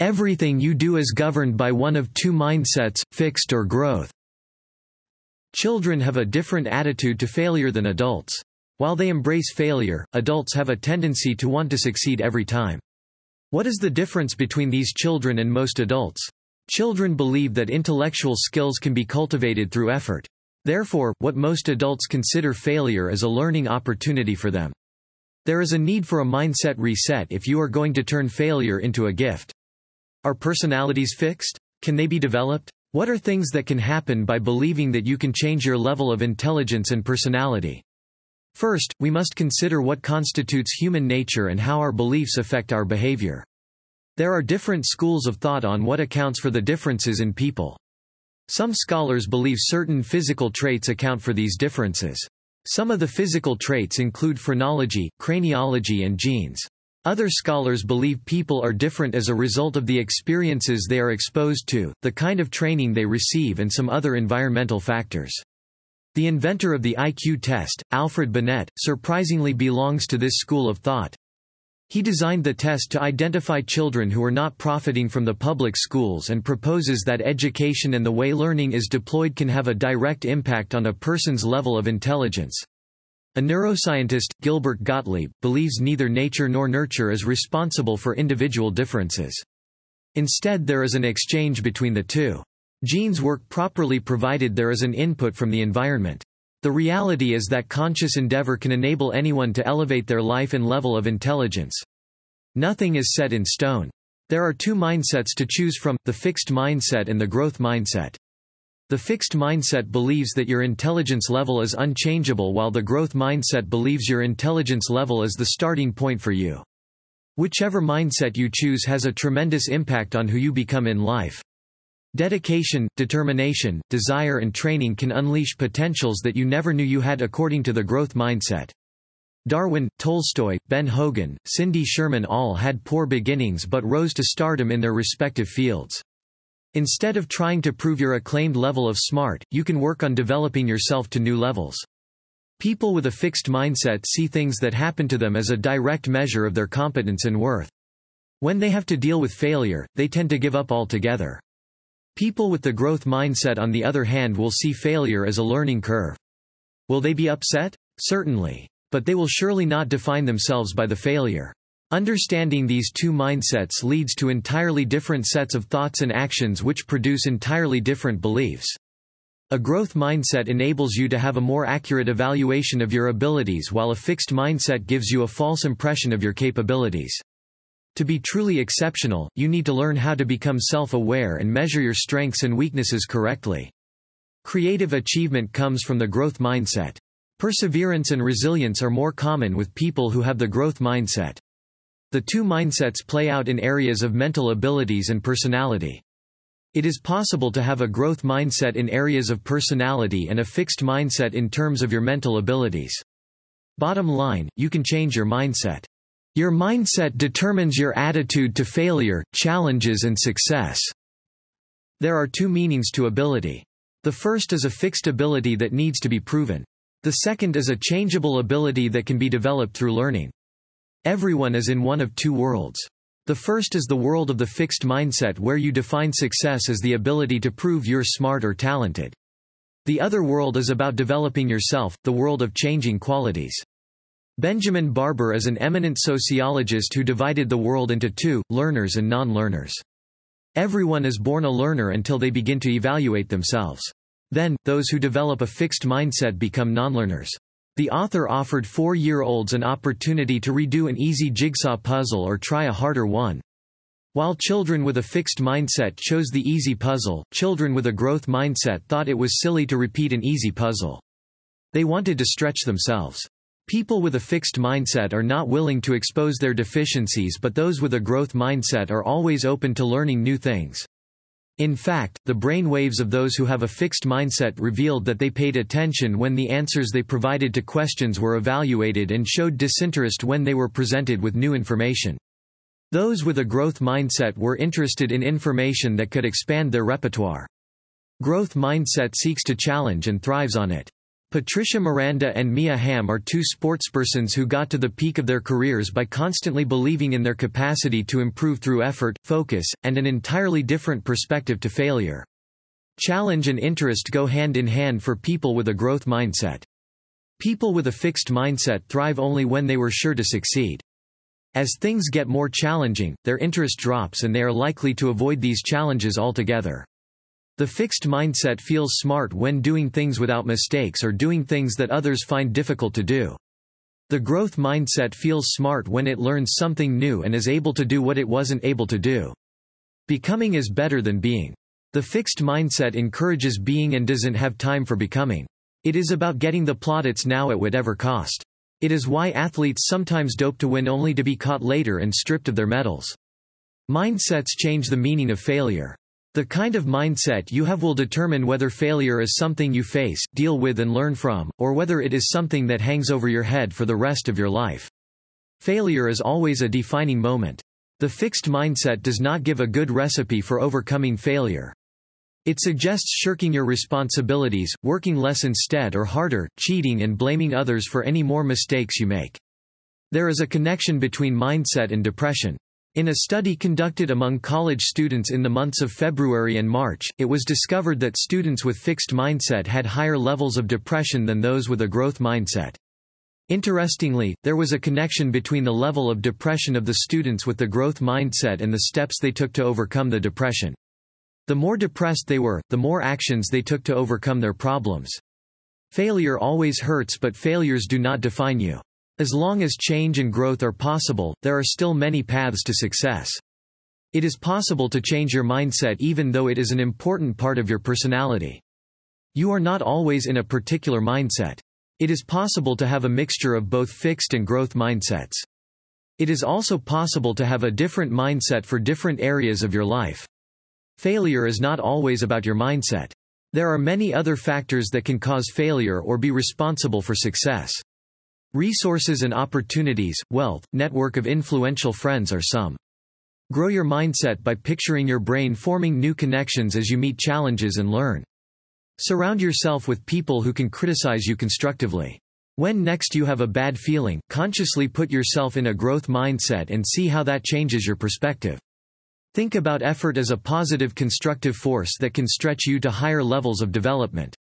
Everything you do is governed by one of two mindsets, fixed or growth. Children have a different attitude to failure than adults. While they embrace failure, adults have a tendency to want to succeed every time. What is the difference between these children and most adults? Children believe that intellectual skills can be cultivated through effort. Therefore, what most adults consider failure is a learning opportunity for them. There is a need for a mindset reset if you are going to turn failure into a gift. Are personalities fixed? Can they be developed? What are things that can happen by believing that you can change your level of intelligence and personality? First, we must consider what constitutes human nature and how our beliefs affect our behavior. There are different schools of thought on what accounts for the differences in people. Some scholars believe certain physical traits account for these differences. Some of the physical traits include phrenology, craniology and genes. Other scholars believe people are different as a result of the experiences they are exposed to, the kind of training they receive and some other environmental factors. The inventor of the IQ test, Alfred Binet, surprisingly belongs to this school of thought. He designed the test to identify children who are not profiting from the public schools and proposes that education and the way learning is deployed can have a direct impact on a person's level of intelligence. A neuroscientist, Gilbert Gottlieb, believes neither nature nor nurture is responsible for individual differences. Instead there is an exchange between the two. Genes work properly provided there is an input from the environment. The reality is that conscious endeavor can enable anyone to elevate their life and level of intelligence. Nothing is set in stone. There are two mindsets to choose from, the fixed mindset and the growth mindset. The fixed mindset believes that your intelligence level is unchangeable while the growth mindset believes your intelligence level is the starting point for you. Whichever mindset you choose has a tremendous impact on who you become in life. Dedication, determination, desire and training can unleash potentials that you never knew you had according to the growth mindset. Darwin, Tolstoy, Ben Hogan, Cindy Sherman all had poor beginnings but rose to stardom in their respective fields. Instead of trying to prove your acclaimed level of smart, you can work on developing yourself to new levels. People with a fixed mindset see things that happen to them as a direct measure of their competence and worth. When they have to deal with failure, they tend to give up altogether. People with the growth mindset on the other hand will see failure as a learning curve. Will they be upset? Certainly. But they will surely not define themselves by the failure. Understanding these two mindsets leads to entirely different sets of thoughts and actions which produce entirely different beliefs. A growth mindset enables you to have a more accurate evaluation of your abilities while a fixed mindset gives you a false impression of your capabilities. To be truly exceptional, you need to learn how to become self-aware and measure your strengths and weaknesses correctly. Creative achievement comes from the growth mindset. Perseverance and resilience are more common with people who have the growth mindset. The two mindsets play out in areas of mental abilities and personality. It is possible to have a growth mindset in areas of personality and a fixed mindset in terms of your mental abilities. Bottom line, you can change your mindset. Your mindset determines your attitude to failure, challenges and success. There are two meanings to ability. The first is a fixed ability that needs to be proven. The second is a changeable ability that can be developed through learning. Everyone is in one of two worlds. The first is the world of the fixed mindset where you define success as the ability to prove you're smart or talented. The other world is about developing yourself, the world of changing qualities. Benjamin Barber is an eminent sociologist who divided the world into two, learners and non-learners. Everyone is born a learner until they begin to evaluate themselves. Then, those who develop a fixed mindset become non-learners. The author offered four-year-olds an opportunity to redo an easy jigsaw puzzle or try a harder one. While children with a fixed mindset chose the easy puzzle, children with a growth mindset thought it was silly to repeat an easy puzzle. They wanted to stretch themselves. People with a fixed mindset are not willing to expose their deficiencies but those with a growth mindset are always open to learning new things. In fact, the brain waves of those who have a fixed mindset revealed that they paid attention when the answers they provided to questions were evaluated and showed disinterest when they were presented with new information. Those with a growth mindset were interested in information that could expand their repertoire. Growth mindset seeks to challenge and thrives on it. Patricia Miranda and Mia Hamm are two sportspersons who got to the peak of their careers by constantly believing in their capacity to improve through effort, focus, and an entirely different perspective to failure. Challenge and interest go hand in hand for people with a growth mindset. People with a fixed mindset thrive only when they were sure to succeed. As things get more challenging, their interest drops and they are likely to avoid these challenges altogether. The fixed mindset feels smart when doing things without mistakes or doing things that others find difficult to do. The growth mindset feels smart when it learns something new and is able to do what it wasn't able to do. Becoming is better than being. The fixed mindset encourages being and doesn't have time for becoming. It is about getting the plaudits now at whatever cost. It is why athletes sometimes dope to win only to be caught later and stripped of their medals. Mindsets change the meaning of failure. The kind of mindset you have will determine whether failure is something you face, deal with and learn from, or whether it is something that hangs over your head for the rest of your life. Failure is always a defining moment. The fixed mindset does not give a good recipe for overcoming failure. It suggests shirking your responsibilities, working less instead or harder, cheating and blaming others for any more mistakes you make. There is a connection between mindset and depression. In a study conducted among college students in the months of February and March, it was discovered that students with fixed mindset had higher levels of depression than those with a growth mindset. Interestingly, there was a connection between the level of depression of the students with the growth mindset and the steps they took to overcome the depression. The more depressed they were, the more actions they took to overcome their problems. Failure always hurts but failures do not define you. As long as change and growth are possible, there are still many paths to success. It is possible to change your mindset even though it is an important part of your personality. You are not always in a particular mindset. It is possible to have a mixture of both fixed and growth mindsets. It is also possible to have a different mindset for different areas of your life. Failure is not always about your mindset. There are many other factors that can cause failure or be responsible for success. Resources and opportunities, wealth, network of influential friends are some. Grow your mindset by picturing your brain forming new connections as you meet challenges and learn. Surround yourself with people who can criticize you constructively. When next you have a bad feeling, consciously put yourself in a growth mindset and see how that changes your perspective. Think about effort as a positive constructive force that can stretch you to higher levels of development.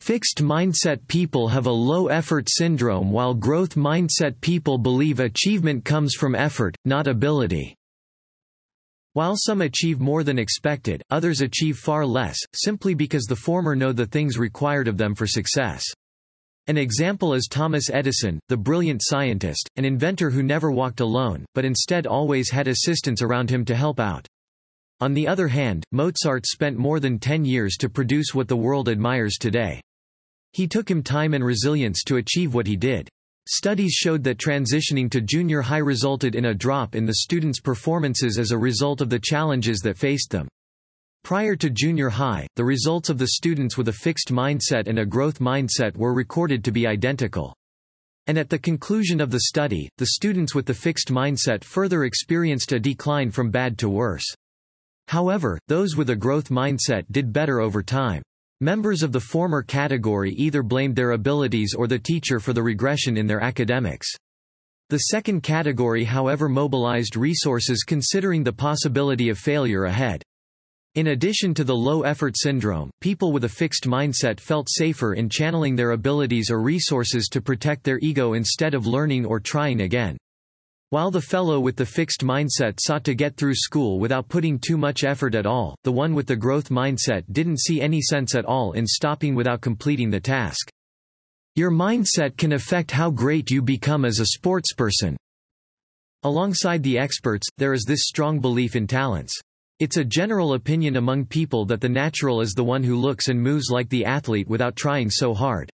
Fixed mindset people have a low effort syndrome while growth mindset people believe achievement comes from effort, not ability. While some achieve more than expected, others achieve far less, simply because the former know the things required of them for success. An example is Thomas Edison, the brilliant scientist, an inventor who never walked alone, but instead always had assistants around him to help out. On the other hand, Mozart spent more than 10 years to produce what the world admires today. He took him time and resilience to achieve what he did. Studies showed that transitioning to junior high resulted in a drop in the students' performances as a result of the challenges that faced them. Prior to junior high, the results of the students with a fixed mindset and a growth mindset were recorded to be identical. And at the conclusion of the study, the students with the fixed mindset further experienced a decline from bad to worse. However, those with a growth mindset did better over time. Members of the former category either blamed their abilities or the teacher for the regression in their academics. The second category however mobilized resources considering the possibility of failure ahead. In addition to the low-effort syndrome, people with a fixed mindset felt safer in channeling their abilities or resources to protect their ego instead of learning or trying again. While the fellow with the fixed mindset sought to get through school without putting too much effort at all, the one with the growth mindset didn't see any sense at all in stopping without completing the task. Your mindset can affect how great you become as a sportsperson. Alongside the experts, there is this strong belief in talents. It's a general opinion among people that the natural is the one who looks and moves like the athlete without trying so hard.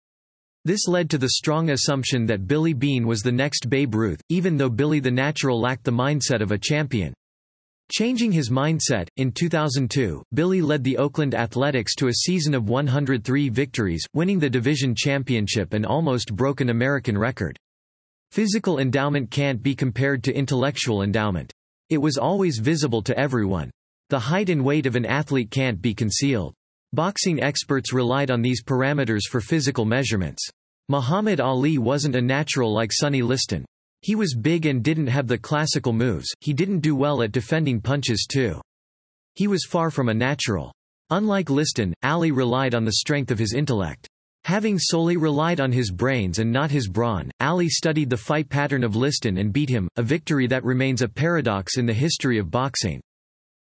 This led to the strong assumption that Billy Beane was the next Babe Ruth, even though Billy the Natural lacked the mindset of a champion. Changing his mindset, in 2002, Billy led the Oakland Athletics to a season of 103 victories, winning the division championship and almost broke an American record. Physical endowment can't be compared to intellectual endowment. It was always visible to everyone. The height and weight of an athlete can't be concealed. Boxing experts relied on these parameters for physical measurements. Muhammad Ali wasn't a natural like Sonny Liston. He was big and didn't have the classical moves, he didn't do well at defending punches too. He was far from a natural. Unlike Liston, Ali relied on the strength of his intellect. Having solely relied on his brains and not his brawn, Ali studied the fight pattern of Liston and beat him, a victory that remains a paradox in the history of boxing.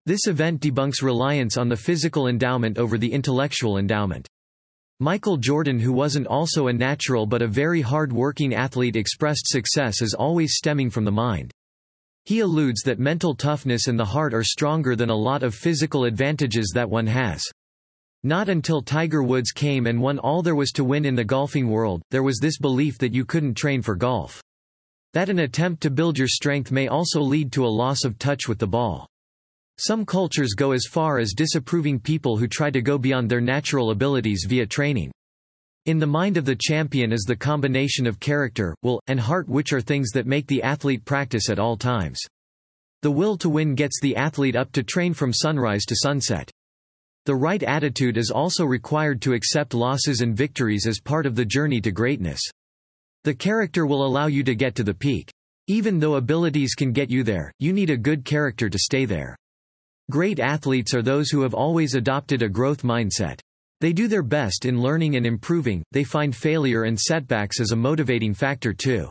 This event debunks reliance on the physical endowment over the intellectual endowment. Michael Jordan who wasn't also a natural but a very hard-working athlete expressed success as always stemming from the mind. He alludes that mental toughness and the heart are stronger than a lot of physical advantages that one has. Not until Tiger Woods came and won all there was to win in the golfing world, there was this belief that you couldn't train for golf. That an attempt to build your strength may also lead to a loss of touch with the ball. Some cultures go as far as disapproving people who try to go beyond their natural abilities via training. In the mind of the champion is the combination of character, will, and heart which are things that make the athlete practice at all times. The will to win gets the athlete up to train from sunrise to sunset. The right attitude is also required to accept losses and victories as part of the journey to greatness. The character will allow you to get to the peak. Even though abilities can get you there, you need a good character to stay there. Great athletes are those who have always adopted a growth mindset. They do their best in learning and improving, they find failure and setbacks as a motivating factor too.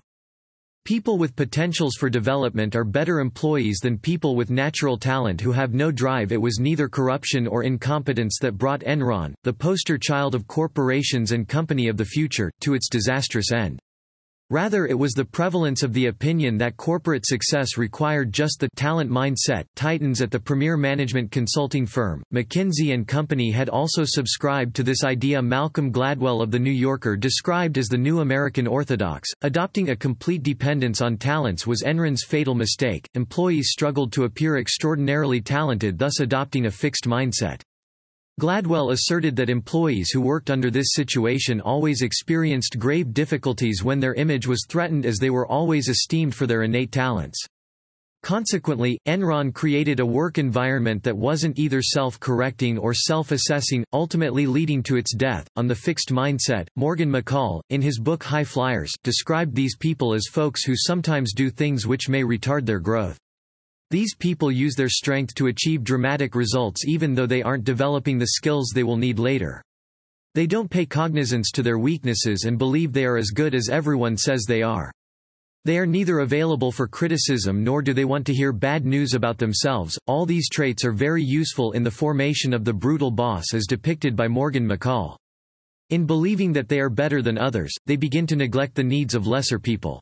People with potentials for development are better employees than people with natural talent who have no drive. It was neither corruption or incompetence that brought Enron, the poster child of corporations and company of the future, to its disastrous end. Rather it was the prevalence of the opinion that corporate success required just the talent mindset. Titans at the premier management consulting firm, McKinsey & Company had also subscribed to this idea Malcolm Gladwell of The New Yorker described as the new American orthodox. Adopting a complete dependence on talents was Enron's fatal mistake. Employees struggled to appear extraordinarily talented thus adopting a fixed mindset. Gladwell asserted that employees who worked under this situation always experienced grave difficulties when their image was threatened as they were always esteemed for their innate talents. Consequently, Enron created a work environment that wasn't either self-correcting or self-assessing, ultimately leading to its death. On the fixed mindset, Morgan McCall, in his book High Flyers, described these people as folks who sometimes do things which may retard their growth. These people use their strength to achieve dramatic results even though they aren't developing the skills they will need later. They don't pay cognizance to their weaknesses and believe they are as good as everyone says they are. They are neither available for criticism nor do they want to hear bad news about themselves. All these traits are very useful in the formation of the brutal boss as depicted by Morgan McCall. In believing that they are better than others, they begin to neglect the needs of lesser people.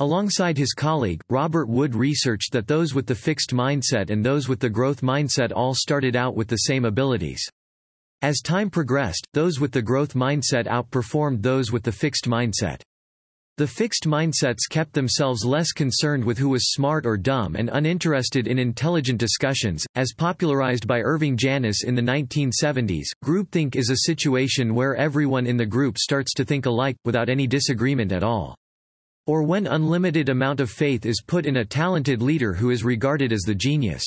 Alongside his colleague, Robert Wood researched that those with the fixed mindset and those with the growth mindset all started out with the same abilities. As time progressed, those with the growth mindset outperformed those with the fixed mindset. The fixed mindsets kept themselves less concerned with who was smart or dumb and uninterested in intelligent discussions. As popularized by Irving Janis in the 1970s, groupthink is a situation where everyone in the group starts to think alike, without any disagreement at all. Or when unlimited amount of faith is put in a talented leader who is regarded as the genius.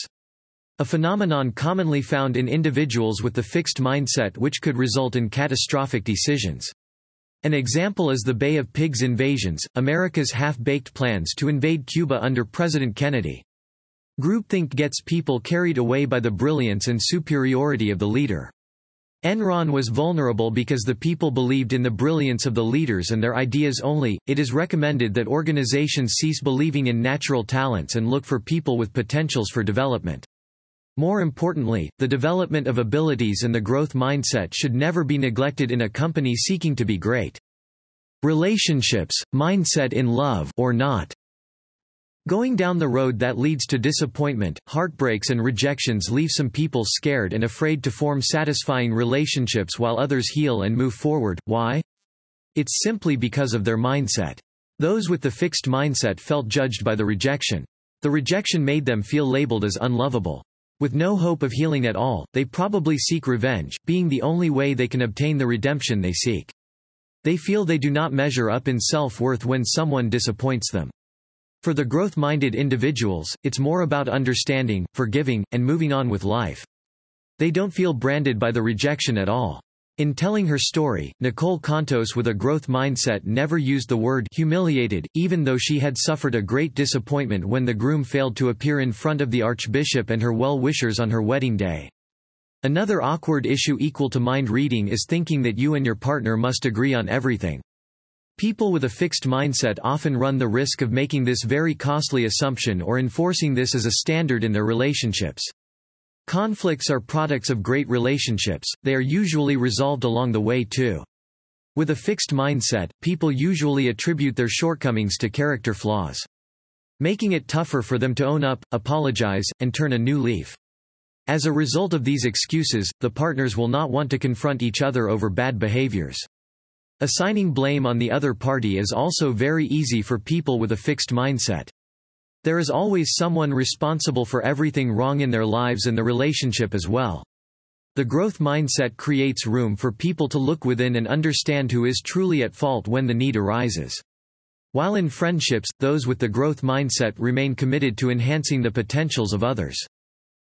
A phenomenon commonly found in individuals with the fixed mindset which could result in catastrophic decisions. An example is the Bay of Pigs invasions, America's half-baked plans to invade Cuba under President Kennedy. Groupthink gets people carried away by the brilliance and superiority of the leader. Enron was vulnerable because the people believed in the brilliance of the leaders and their ideas only. It is recommended that organizations cease believing in natural talents and look for people with potentials for development. More importantly, the development of abilities and the growth mindset should never be neglected in a company seeking to be great. Relationships, mindset in love or not, Going down the road that leads to disappointment, heartbreaks and rejections leave some people scared and afraid to form satisfying relationships while others heal and move forward. Why? It's simply because of their mindset. Those with the fixed mindset felt judged by the rejection. The rejection made them feel labeled as unlovable. With no hope of healing at all, they probably seek revenge, being the only way they can obtain the redemption they seek. They feel they do not measure up in self-worth when someone disappoints them. For the growth-minded individuals, it's more about understanding, forgiving, and moving on with life. They don't feel branded by the rejection at all. In telling her story, Nicole Contos with a growth mindset never used the word humiliated, even though she had suffered a great disappointment when the groom failed to appear in front of the archbishop and her well-wishers on her wedding day. Another awkward issue equal to mind reading is thinking that you and your partner must agree on everything. People with a fixed mindset often run the risk of making this very costly assumption or enforcing this as a standard in their relationships. Conflicts are products of great relationships, they are usually resolved along the way too. With a fixed mindset, people usually attribute their shortcomings to character flaws. Making it tougher for them to own up, apologize, and turn a new leaf. As a result of these excuses, the partners will not want to confront each other over bad behaviors. Assigning blame on the other party is also very easy for people with a fixed mindset. There is always someone responsible for everything wrong in their lives and the relationship as well. The growth mindset creates room for people to look within and understand who is truly at fault when the need arises. While in friendships, those with the growth mindset remain committed to enhancing the potentials of others.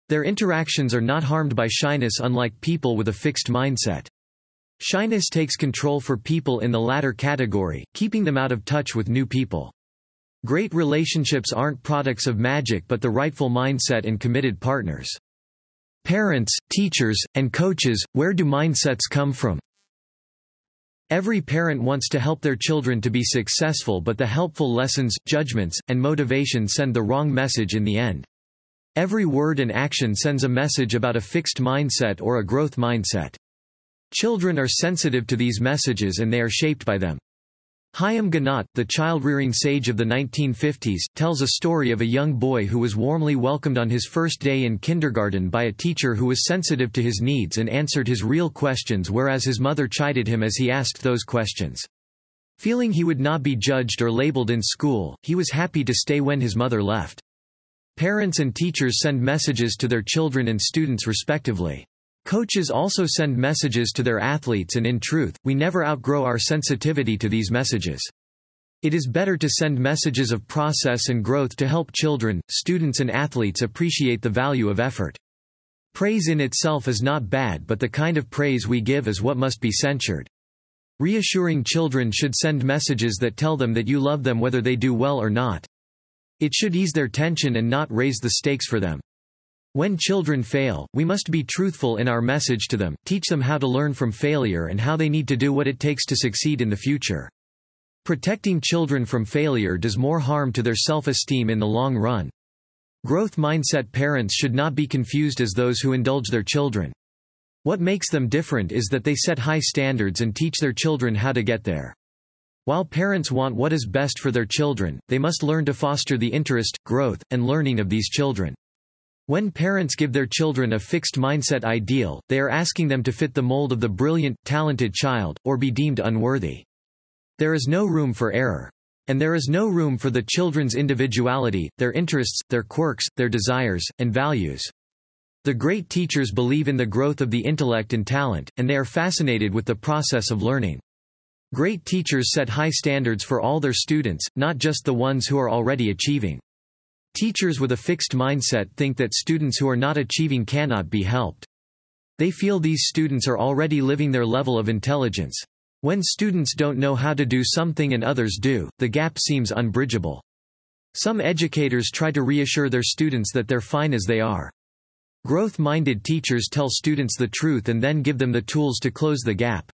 Their interactions are not harmed by shyness unlike people with a fixed mindset. Shyness takes control for people in the latter category, keeping them out of touch with new people. Great relationships aren't products of magic but the rightful mindset and committed partners. Parents, teachers, and coaches, where do mindsets come from? Every parent wants to help their children to be successful but the helpful lessons, judgments, and motivation send the wrong message in the end. Every word and action sends a message about a fixed mindset or a growth mindset. Children are sensitive to these messages and they are shaped by them. Chaim Ginott, the child-rearing sage of the 1950s, tells a story of a young boy who was warmly welcomed on his first day in kindergarten by a teacher who was sensitive to his needs and answered his real questions whereas his mother chided him as he asked those questions. Feeling he would not be judged or labeled in school, he was happy to stay when his mother left. Parents and teachers send messages to their children and students respectively. Coaches also send messages to their athletes and in truth, we never outgrow our sensitivity to these messages. It is better to send messages of process and growth to help children, students and athletes appreciate the value of effort. Praise in itself is not bad but the kind of praise we give is what must be censured. Reassuring children should send messages that tell them that you love them whether they do well or not. It should ease their tension and not raise the stakes for them. When children fail, we must be truthful in our message to them, teach them how to learn from failure and how they need to do what it takes to succeed in the future. Protecting children from failure does more harm to their self-esteem in the long run. Growth mindset parents should not be confused as those who indulge their children. What makes them different is that they set high standards and teach their children how to get there. While parents want what is best for their children, they must learn to foster the interest, growth, and learning of these children. When parents give their children a fixed mindset ideal, they are asking them to fit the mold of the brilliant, talented child, or be deemed unworthy. There is no room for error. And there is no room for the children's individuality, their interests, their quirks, their desires, and values. The great teachers believe in the growth of the intellect and talent, and they are fascinated with the process of learning. Great teachers set high standards for all their students, not just the ones who are already achieving. Teachers with a fixed mindset think that students who are not achieving cannot be helped. They feel these students are already living their level of intelligence. When students don't know how to do something and others do, the gap seems unbridgeable. Some educators try to reassure their students that they're fine as they are. Growth-minded teachers tell students the truth and then give them the tools to close the gap.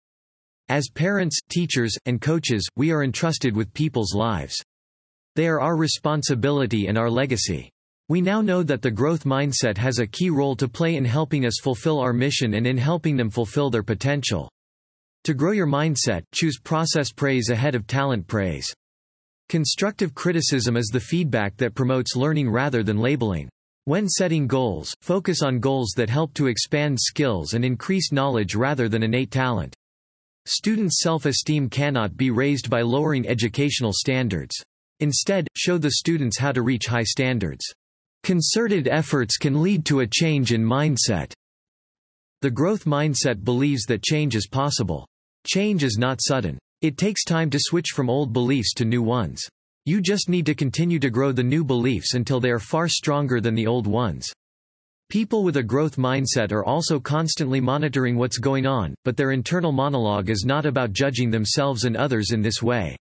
As parents, teachers, and coaches, we are entrusted with people's lives. They are our responsibility and our legacy. We now know that the growth mindset has a key role to play in helping us fulfill our mission and in helping them fulfill their potential. To grow your mindset, choose process praise ahead of talent praise. Constructive criticism is the feedback that promotes learning rather than labeling. When setting goals, focus on goals that help to expand skills and increase knowledge rather than innate talent. Students' self-esteem cannot be raised by lowering educational standards. Instead, show the students how to reach high standards. Concerted efforts can lead to a change in mindset. The growth mindset believes that change is possible. Change is not sudden. It takes time to switch from old beliefs to new ones. You just need to continue to grow the new beliefs until they are far stronger than the old ones. People with a growth mindset are also constantly monitoring what's going on, but their internal monologue is not about judging themselves and others in this way.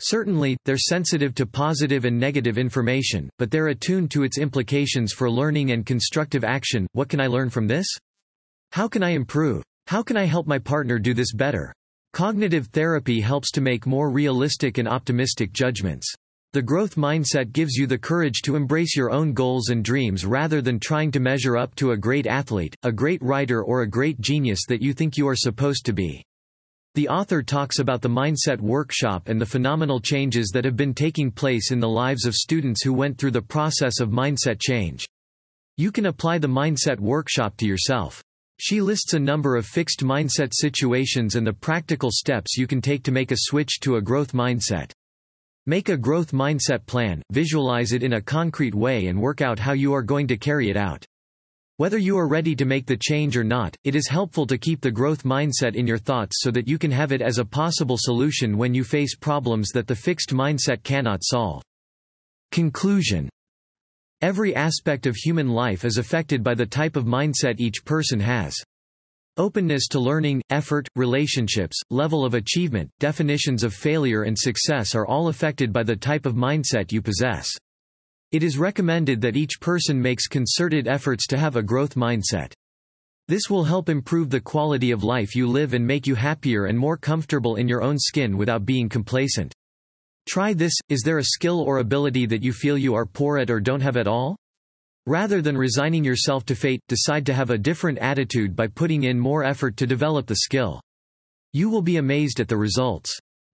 Certainly, they're sensitive to positive and negative information, but they're attuned to its implications for learning and constructive action. What can I learn from this? How can I improve? How can I help my partner do this better? Cognitive therapy helps to make more realistic and optimistic judgments. The growth mindset gives you the courage to embrace your own goals and dreams rather than trying to measure up to a great athlete, a great writer or a great genius that you think you are supposed to be. The author talks about the Mindset Workshop and the phenomenal changes that have been taking place in the lives of students who went through the process of mindset change. You can apply the Mindset Workshop to yourself. She lists a number of fixed mindset situations and the practical steps you can take to make a switch to a growth mindset. Make a growth mindset plan, visualize it in a concrete way and work out how you are going to carry it out. Whether you are ready to make the change or not, it is helpful to keep the growth mindset in your thoughts so that you can have it as a possible solution when you face problems that the fixed mindset cannot solve. Conclusion Every aspect of human life is affected by the type of mindset each person has. Openness to learning, effort, relationships, level of achievement, definitions of failure and success are all affected by the type of mindset you possess. It is recommended that each person makes concerted efforts to have a growth mindset. This will help improve the quality of life you live and make you happier and more comfortable in your own skin without being complacent. Try this, is there a skill or ability that you feel you are poor at or don't have at all? Rather than resigning yourself to fate, decide to have a different attitude by putting in more effort to develop the skill. You will be amazed at the results.